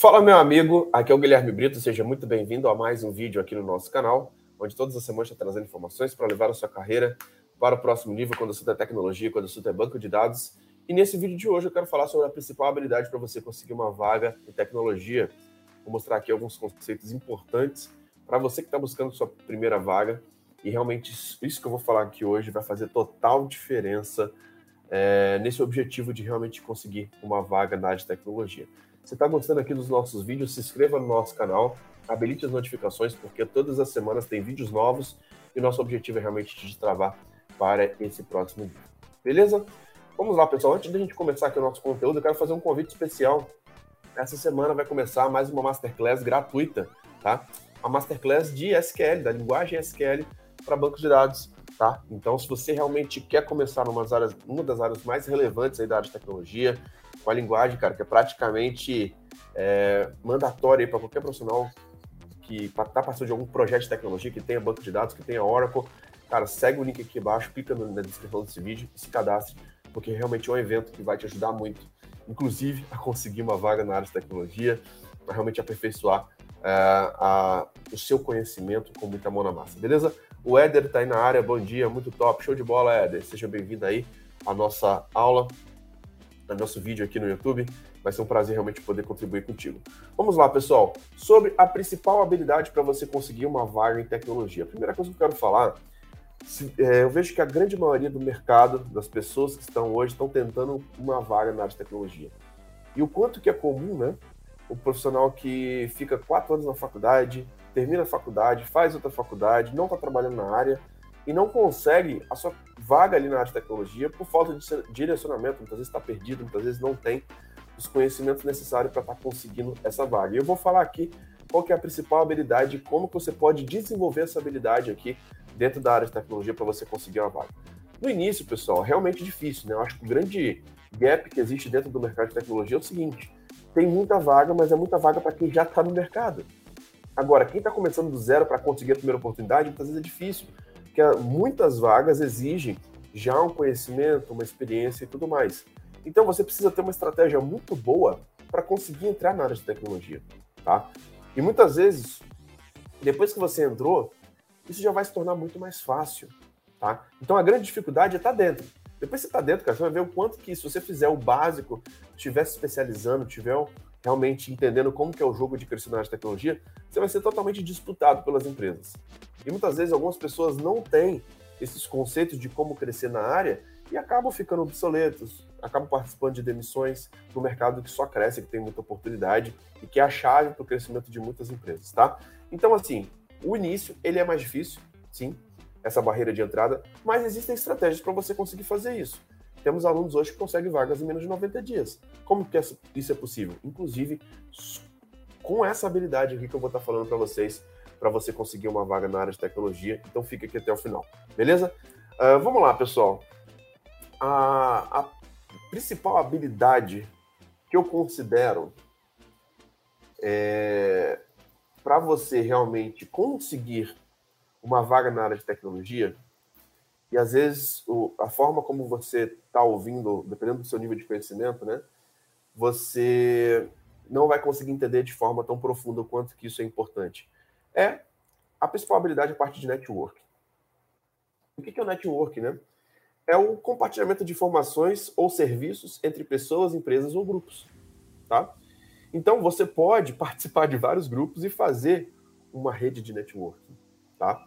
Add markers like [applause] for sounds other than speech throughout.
Fala, meu amigo, aqui é o Guilherme Brito, seja muito bem-vindo a mais um vídeo aqui no nosso canal, onde todas as semanas está trazendo informações para levar a sua carreira para o próximo nível quando você tem tecnologia, quando você tem banco de dados. E nesse vídeo de hoje eu quero falar sobre a principal habilidade para você conseguir uma vaga em tecnologia. Vou mostrar aqui alguns conceitos importantes para você que está buscando sua primeira vaga. E realmente isso que eu vou falar aqui hoje vai fazer total diferença é, nesse objetivo de realmente conseguir uma vaga na área de tecnologia. Se está gostando aqui dos nossos vídeos, se inscreva no nosso canal, habilite as notificações, porque todas as semanas tem vídeos novos e nosso objetivo é realmente te destravar para esse próximo vídeo. Beleza? Vamos lá, pessoal. Antes da gente começar aqui o nosso conteúdo, eu quero fazer um convite especial. Essa semana vai começar mais uma Masterclass gratuita, tá? A Masterclass de SQL, da linguagem SQL para bancos de dados, tá? Então, se você realmente quer começar numa áreas, uma das áreas mais relevantes aí da área de tecnologia, com a linguagem, cara, que é praticamente é, mandatória para qualquer profissional que está passando de algum projeto de tecnologia, que tenha banco de dados, que tenha Oracle, cara, segue o link aqui embaixo, clica na descrição desse vídeo e se cadastre, porque realmente é um evento que vai te ajudar muito, inclusive [laughs] a conseguir uma vaga na área de tecnologia, para realmente aperfeiçoar é, a, o seu conhecimento com muita mão na massa, beleza? O Éder está aí na área, bom dia, muito top, show de bola, Éder, seja bem-vindo aí à nossa aula no nosso vídeo aqui no YouTube. Vai ser um prazer realmente poder contribuir contigo. Vamos lá, pessoal. Sobre a principal habilidade para você conseguir uma vaga em tecnologia. A primeira coisa que eu quero falar, é, eu vejo que a grande maioria do mercado, das pessoas que estão hoje, estão tentando uma vaga na área de tecnologia. E o quanto que é comum, né? O profissional que fica quatro anos na faculdade, termina a faculdade, faz outra faculdade, não está trabalhando na área, e não consegue a sua vaga ali na área de tecnologia por falta de direcionamento, muitas vezes está perdido, muitas vezes não tem os conhecimentos necessários para estar tá conseguindo essa vaga. E eu vou falar aqui qual que é a principal habilidade, como que você pode desenvolver essa habilidade aqui dentro da área de tecnologia para você conseguir uma vaga. No início, pessoal, realmente difícil, né? Eu acho que o grande gap que existe dentro do mercado de tecnologia é o seguinte: tem muita vaga, mas é muita vaga para quem já está no mercado. Agora, quem está começando do zero para conseguir a primeira oportunidade, muitas vezes é difícil que muitas vagas exigem já um conhecimento, uma experiência e tudo mais. Então você precisa ter uma estratégia muito boa para conseguir entrar na área de tecnologia, tá? E muitas vezes, depois que você entrou, isso já vai se tornar muito mais fácil, tá? Então a grande dificuldade é estar tá dentro. Depois você está dentro, cara, você vai ver o quanto que se você fizer o básico, estiver se especializando, tiver realmente entendendo como que é o jogo de crescimento de tecnologia, você vai ser totalmente disputado pelas empresas. E muitas vezes algumas pessoas não têm esses conceitos de como crescer na área e acabam ficando obsoletos, acabam participando de demissões no mercado que só cresce, que tem muita oportunidade e que é a chave para o crescimento de muitas empresas, tá? Então, assim, o início, ele é mais difícil, sim, essa barreira de entrada, mas existem estratégias para você conseguir fazer isso. Temos alunos hoje que conseguem vagas em menos de 90 dias. Como que isso é possível? Inclusive, com essa habilidade aqui que eu vou estar falando para vocês, para você conseguir uma vaga na área de tecnologia. Então fica aqui até o final, beleza? Uh, vamos lá, pessoal. A, a principal habilidade que eu considero é, para você realmente conseguir uma vaga na área de tecnologia e às vezes o, a forma como você está ouvindo, dependendo do seu nível de conhecimento, né, você não vai conseguir entender de forma tão profunda o quanto que isso é importante. É a principal habilidade a parte de network. O que é o network, né? É o compartilhamento de informações ou serviços entre pessoas, empresas ou grupos, tá? Então você pode [laughs] participar de vários grupos e fazer uma rede de networking, tá?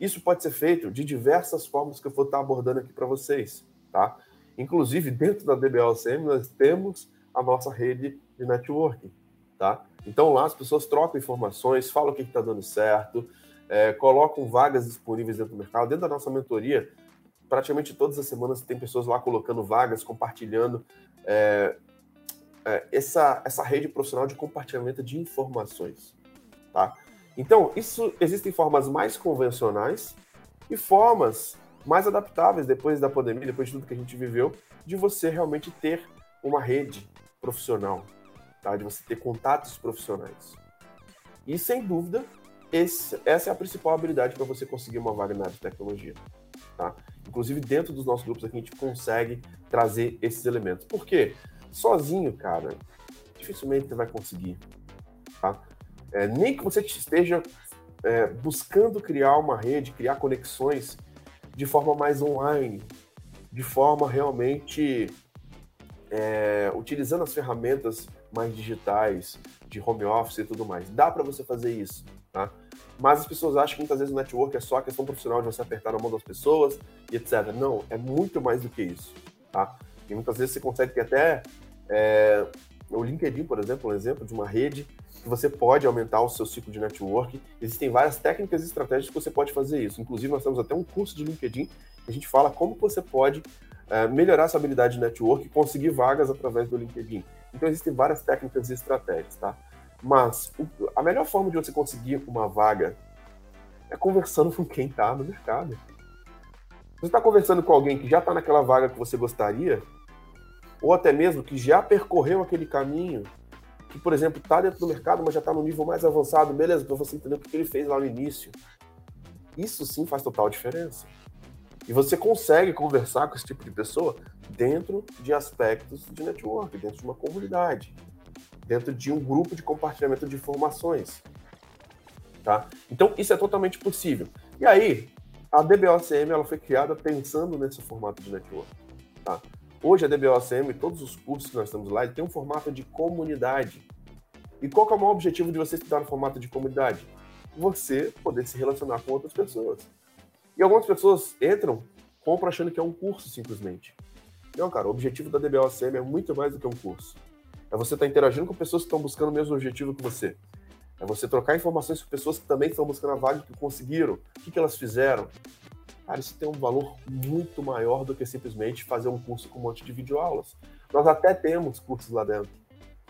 Isso pode ser feito de diversas formas que eu vou estar abordando aqui para vocês, tá? Inclusive, dentro da DBLCM, nós temos a nossa rede de networking, tá? Então, lá as pessoas trocam informações, falam o que está dando certo, é, colocam vagas disponíveis dentro do mercado. Dentro da nossa mentoria, praticamente todas as semanas tem pessoas lá colocando vagas, compartilhando é, é, essa, essa rede profissional de compartilhamento de informações, tá? Então, isso existem formas mais convencionais e formas mais adaptáveis depois da pandemia, depois de tudo que a gente viveu, de você realmente ter uma rede profissional, tá? de você ter contatos profissionais. E sem dúvida, esse, essa é a principal habilidade para você conseguir uma vaga na área de tecnologia. Tá? Inclusive, dentro dos nossos grupos aqui, a gente consegue trazer esses elementos. Por quê? Sozinho, cara, dificilmente você vai conseguir. Tá? É, nem que você esteja é, buscando criar uma rede, criar conexões de forma mais online, de forma realmente é, utilizando as ferramentas mais digitais, de home office e tudo mais. Dá para você fazer isso, tá? Mas as pessoas acham que muitas vezes o network é só a questão profissional de você apertar na mão das pessoas e etc. Não, é muito mais do que isso, tá? E muitas vezes você consegue ter até é, o LinkedIn, por exemplo, um exemplo de uma rede que você pode aumentar o seu ciclo de network. Existem várias técnicas e estratégias que você pode fazer isso. Inclusive, nós temos até um curso de LinkedIn que a gente fala como você pode é, melhorar essa habilidade de network e conseguir vagas através do LinkedIn. Então, existem várias técnicas e estratégias, tá? Mas o, a melhor forma de você conseguir uma vaga é conversando com quem está no mercado. Você está conversando com alguém que já está naquela vaga que você gostaria, ou até mesmo que já percorreu aquele caminho, que, por exemplo, está dentro do mercado, mas já está no nível mais avançado, beleza, para você entender o que ele fez lá no início. Isso sim faz total diferença. E você consegue conversar com esse tipo de pessoa dentro de aspectos de network, dentro de uma comunidade, dentro de um grupo de compartilhamento de informações. Tá? Então, isso é totalmente possível. E aí, a DBOCM ela foi criada pensando nesse formato de network. Tá? Hoje, a DBOCM, todos os cursos que nós estamos lá, tem um formato de comunidade. E qual é o maior objetivo de você estudar no formato de comunidade? Você poder se relacionar com outras pessoas. E algumas pessoas entram, compram achando que é um curso simplesmente. Não, cara, o objetivo da DBOCM é muito mais do que um curso. É você estar tá interagindo com pessoas que estão buscando o mesmo objetivo que você. É você trocar informações com pessoas que também estão buscando a vaga que conseguiram, o que, que elas fizeram. Cara, isso tem um valor muito maior do que simplesmente fazer um curso com um monte de videoaulas. Nós até temos cursos lá dentro.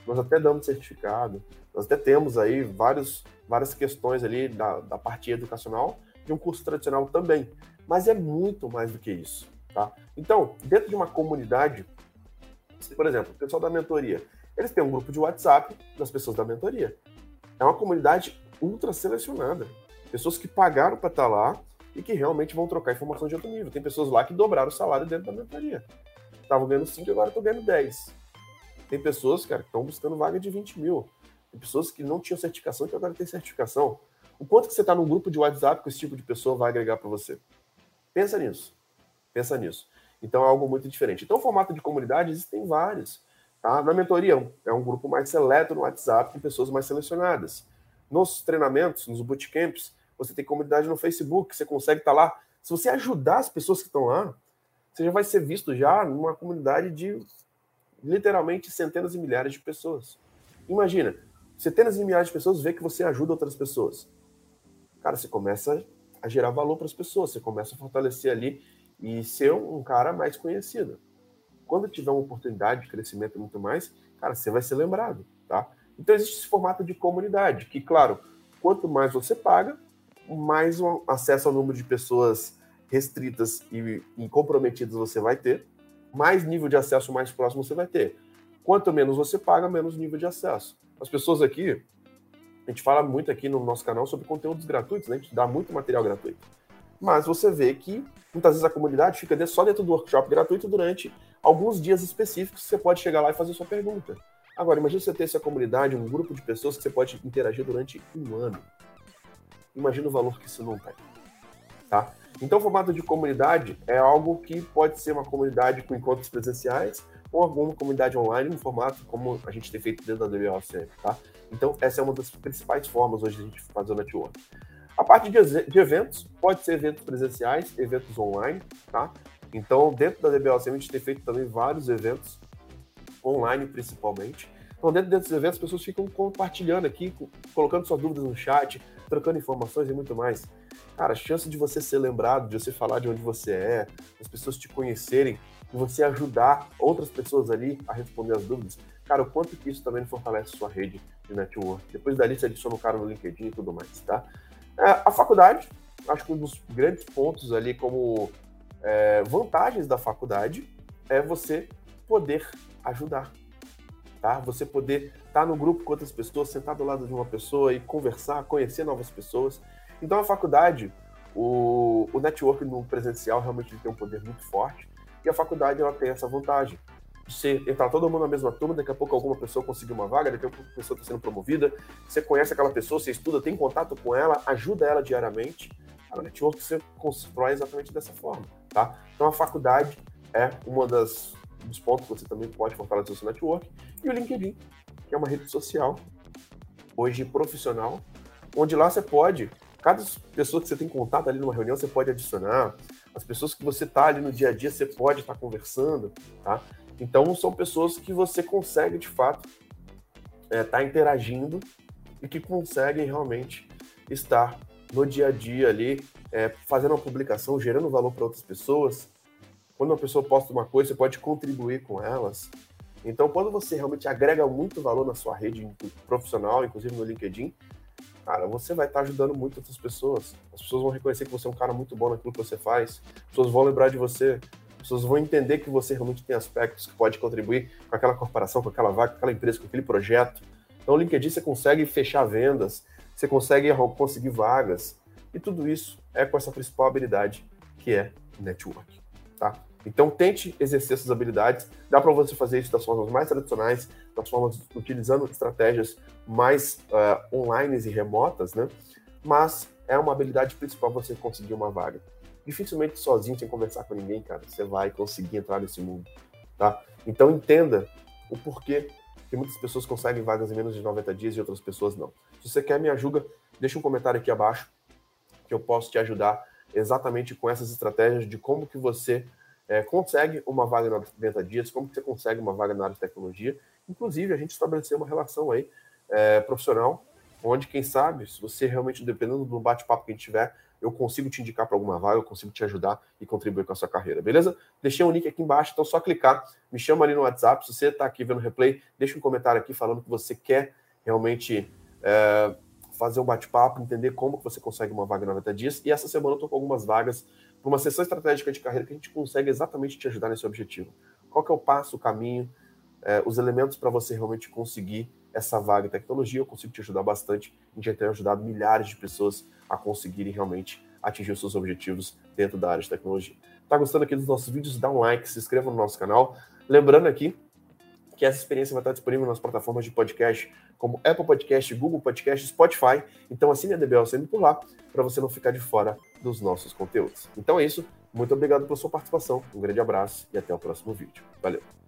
Nós até damos certificado. Nós até temos aí vários, várias questões ali da, da parte educacional de um curso tradicional também. Mas é muito mais do que isso, tá? Então, dentro de uma comunidade, por exemplo, o pessoal da mentoria, eles têm um grupo de WhatsApp das pessoas da mentoria. É uma comunidade ultra selecionada. Pessoas que pagaram para estar tá lá e que realmente vão trocar informação de outro nível. Tem pessoas lá que dobraram o salário dentro da mentoria. Estavam ganhando 5 e agora estão ganhando 10. Tem pessoas, cara, que estão buscando vaga de 20 mil. Tem pessoas que não tinham certificação que agora têm certificação. O quanto que você está num grupo de WhatsApp com esse tipo de pessoa vai agregar para você? Pensa nisso. Pensa nisso. Então é algo muito diferente. Então, o formato de comunidade existem vários. Tá? Na mentoria, é um grupo mais seleto no WhatsApp, com pessoas mais selecionadas. Nos treinamentos, nos bootcamps, você tem comunidade no Facebook, você consegue estar tá lá. Se você ajudar as pessoas que estão lá, você já vai ser visto já numa comunidade de literalmente centenas de milhares de pessoas. Imagina, centenas de milhares de pessoas vê que você ajuda outras pessoas cara, você começa a gerar valor para as pessoas, você começa a fortalecer ali e ser um cara mais conhecido. Quando tiver uma oportunidade de crescimento muito mais, cara, você vai ser lembrado, tá? Então existe esse formato de comunidade, que, claro, quanto mais você paga, mais um acesso ao número de pessoas restritas e, e comprometidas você vai ter, mais nível de acesso mais próximo você vai ter. Quanto menos você paga, menos nível de acesso. As pessoas aqui, a gente fala muito aqui no nosso canal sobre conteúdos gratuitos, né? A gente dá muito material gratuito. Mas você vê que muitas vezes a comunidade fica só dentro do workshop gratuito durante alguns dias específicos que você pode chegar lá e fazer sua pergunta. Agora, imagine você ter essa comunidade, um grupo de pessoas que você pode interagir durante um ano. Imagina o valor que isso não tem. Tá? Então, o formato de comunidade é algo que pode ser uma comunidade com encontros presenciais ou alguma comunidade online, no formato como a gente tem feito dentro da DBOC, tá? Então, essa é uma das principais formas hoje de a gente fazer o network. A parte de, eventos, pode ser eventos presenciais, eventos online, tá? Então, dentro da DBLC, a gente tem feito também vários eventos, online principalmente. Então, dentro desses eventos, as pessoas ficam compartilhando aqui, colocando suas dúvidas no chat, trocando informações e muito mais. Cara, a chance de você ser lembrado, de você falar de onde você é, as pessoas te conhecerem, e você ajudar outras pessoas ali a responder as dúvidas, cara, o quanto que isso também fortalece sua rede de network. Depois dali você adiciona o cara no LinkedIn e tudo mais, tá? É, a faculdade, acho que um dos grandes pontos ali como é, vantagens da faculdade é você poder ajudar, tá? Você poder estar tá no grupo com outras pessoas, sentar do lado de uma pessoa e conversar, conhecer novas pessoas. Então a faculdade, o, o network no presencial realmente tem um poder muito forte e a faculdade ela tem essa vantagem você entrar todo mundo na mesma turma, daqui a pouco alguma pessoa conseguir uma vaga, daqui a pouco a pessoa está sendo promovida, você conhece aquela pessoa, você estuda, tem contato com ela, ajuda ela diariamente. A network você constrói exatamente dessa forma, tá? Então a faculdade é uma das dos pontos que você também pode fortalecer o seu network e o LinkedIn, que é uma rede social hoje profissional, onde lá você pode, cada pessoa que você tem contato ali numa reunião, você pode adicionar, as pessoas que você está ali no dia a dia, você pode estar tá conversando, tá? Então, são pessoas que você consegue, de fato, estar é, tá interagindo e que conseguem realmente estar no dia a dia ali, é, fazendo uma publicação, gerando valor para outras pessoas. Quando uma pessoa posta uma coisa, você pode contribuir com elas. Então, quando você realmente agrega muito valor na sua rede profissional, inclusive no LinkedIn, cara, você vai estar ajudando muito outras pessoas. As pessoas vão reconhecer que você é um cara muito bom naquilo que você faz. As pessoas vão lembrar de você pessoas vão entender que você realmente tem aspectos que pode contribuir com aquela corporação, com aquela vaga, com aquela empresa, com aquele projeto. Então, o LinkedIn você consegue fechar vendas, você consegue conseguir vagas, e tudo isso é com essa principal habilidade que é network, tá? Então, tente exercer essas habilidades. Dá para você fazer isso das formas mais tradicionais, das formas utilizando estratégias mais uh, online e remotas, né? Mas é uma habilidade principal você conseguir uma vaga dificilmente sozinho, sem conversar com ninguém, cara, você vai conseguir entrar nesse mundo, tá? Então entenda o porquê que muitas pessoas conseguem vagas em menos de 90 dias e outras pessoas não. Se você quer me ajuda, deixa um comentário aqui abaixo que eu posso te ajudar exatamente com essas estratégias de como que você é, consegue uma vaga em 90 dias, como que você consegue uma vaga na área de tecnologia. Inclusive, a gente estabeleceu uma relação aí é, profissional, onde, quem sabe, se você realmente, dependendo do bate-papo que a gente tiver, eu consigo te indicar para alguma vaga, eu consigo te ajudar e contribuir com a sua carreira, beleza? Deixei um link aqui embaixo, então é só clicar, me chama ali no WhatsApp, se você está aqui vendo o replay, deixa um comentário aqui falando que você quer realmente é, fazer um bate-papo, entender como que você consegue uma vaga em 90 dias, e essa semana eu estou com algumas vagas para uma sessão estratégica de carreira que a gente consegue exatamente te ajudar nesse objetivo. Qual que é o passo, o caminho, é, os elementos para você realmente conseguir essa vaga em tecnologia, eu consigo te ajudar bastante. A gente já tem ajudado milhares de pessoas a conseguirem realmente atingir os seus objetivos dentro da área de tecnologia. Tá gostando aqui dos nossos vídeos? Dá um like, se inscreva no nosso canal. Lembrando aqui que essa experiência vai estar disponível nas plataformas de podcast como Apple Podcast, Google Podcast, Spotify. Então assine a DBL sempre por lá para você não ficar de fora dos nossos conteúdos. Então é isso. Muito obrigado pela sua participação. Um grande abraço e até o próximo vídeo. Valeu!